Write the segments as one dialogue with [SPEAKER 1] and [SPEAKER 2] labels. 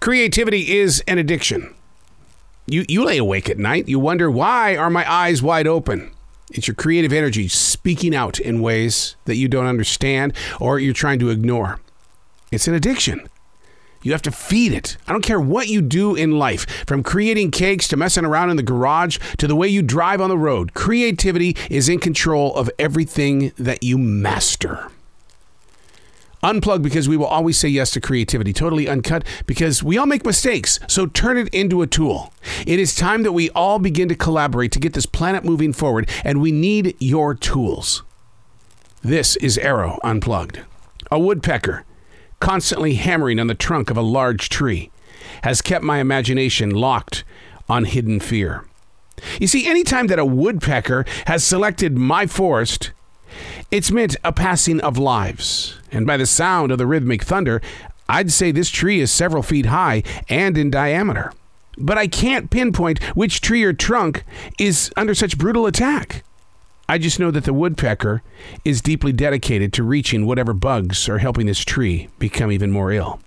[SPEAKER 1] Creativity is an addiction. You, you lay awake at night. You wonder, why are my eyes wide open? It's your creative energy speaking out in ways that you don't understand or you're trying to ignore. It's an addiction. You have to feed it. I don't care what you do in life, from creating cakes to messing around in the garage to the way you drive on the road. Creativity is in control of everything that you master. Unplug because we will always say yes to creativity. Totally uncut because we all make mistakes. So turn it into a tool. It is time that we all begin to collaborate to get this planet moving forward, and we need your tools. This is Arroe Unplugged. A woodpecker, constantly hammering on the trunk of a large tree, has kept my imagination locked on hidden fear. You see, anytime that a woodpecker has selected my forest, it's meant a passing of lives, and by the sound of the rhythmic thunder, I'd say this tree is several feet high and in diameter. But I can't pinpoint which tree or trunk is under such brutal attack. I just know that the woodpecker is deeply dedicated to reaching whatever bugs are helping this tree become even more ill.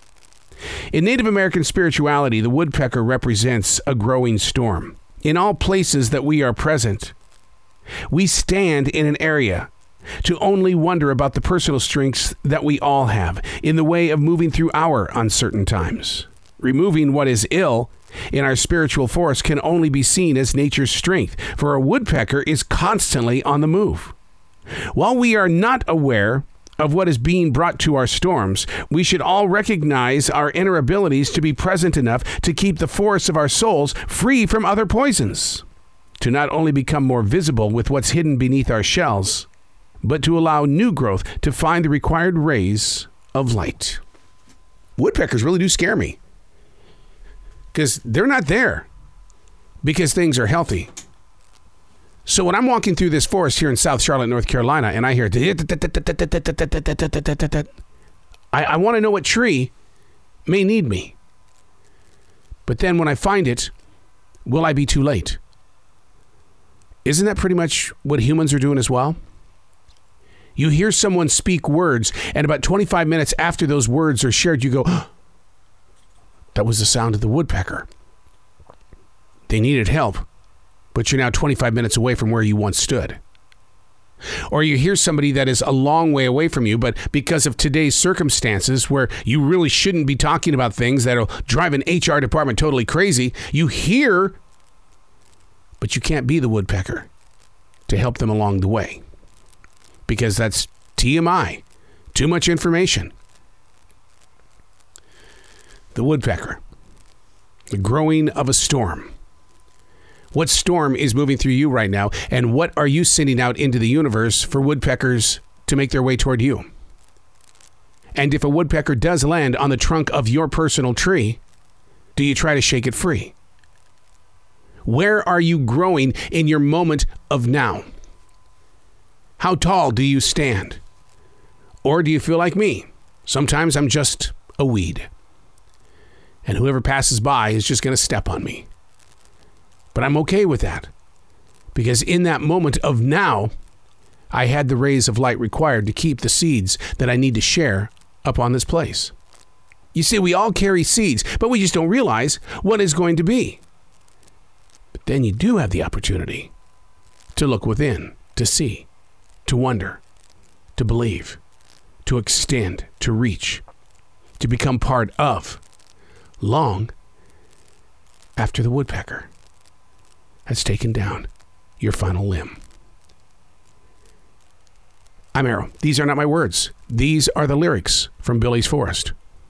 [SPEAKER 1] In Native American spirituality, the woodpecker represents a growing storm. In all places that we are present, we stand in an area to only wonder about the personal strengths that we all have in the way of moving through our uncertain times. Removing what is ill in our spiritual force can only be seen as nature's strength, for a woodpecker is constantly on the move. While we are not aware of what is being brought to our storms, we should all recognize our inner abilities to be present enough to keep the force of our souls free from other poisons, to not only become more visible with what's hidden beneath our shells, but to allow new growth to find the required rays of light. Woodpeckers really do scare me because they're not there because things are healthy. So when I'm walking through this forest here in South Charlotte, North Carolina, and I hear, I, want to know what tree may need me. But then when I find it, will I be too late? Isn't that pretty much what humans are doing as well? You hear someone speak words, and about 25 minutes after those words are shared, you go, That was the sound of the woodpecker. They needed help, but you're now 25 minutes away from where you once stood. Or you hear somebody that is a long way away from you, but because of today's circumstances where you really shouldn't be talking about things that'll drive an HR department totally crazy, you hear, but you can't be the woodpecker to help them along the way because that's TMI. Too much information. The woodpecker. The growing of a storm. What storm is moving through you right now, and what are you sending out into the universe for woodpeckers to make their way toward you? And if a woodpecker does land on the trunk of your personal tree, do you try to shake it free? Where are you growing in your moment of now? How tall do you stand? Or do you feel like me? Sometimes I'm just a weed. And whoever passes by is just going to step on me. But I'm okay with that. Because in that moment of now, I had the rays of light required to keep the seeds that I need to share up on this place. You see, we all carry seeds, but we just don't realize what is going to be. But then you do have the opportunity to look within to see to wonder, to believe, to extend, to reach, to become part of, long after the woodpecker has taken down your final limb. I'm Arroe. These are not my words. These are the lyrics from Billy's Forest.